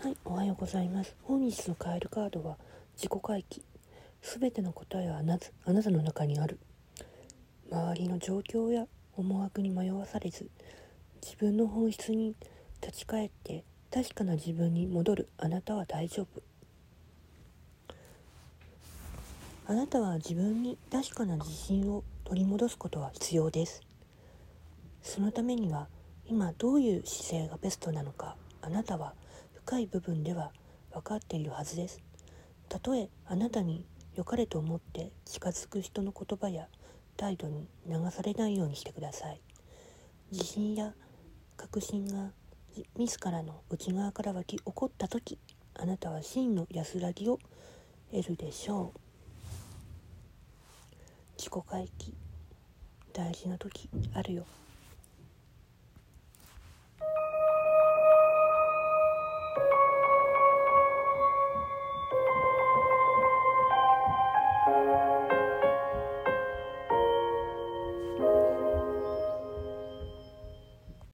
はい、おはようございます。本日のカエルカードは自己回帰。すべての答えはあなたあなたの中にある。周りの状況や思惑に迷わされず、自分の本質に立ち返って確かな自分に戻るあなたは大丈夫。あなたは自分に確かな自信を取り戻すことは必要です。そのためには今どういう姿勢がベストなのかあなたは深い部分では分かっているはずです。たとえあなたに良かれと思って近づく人の言葉や態度に流されないようにしてください。自信や確信が自らの内側から湧き起こった時あなたは真の安らぎを得るでしょう。自己回帰大事な時あるよ。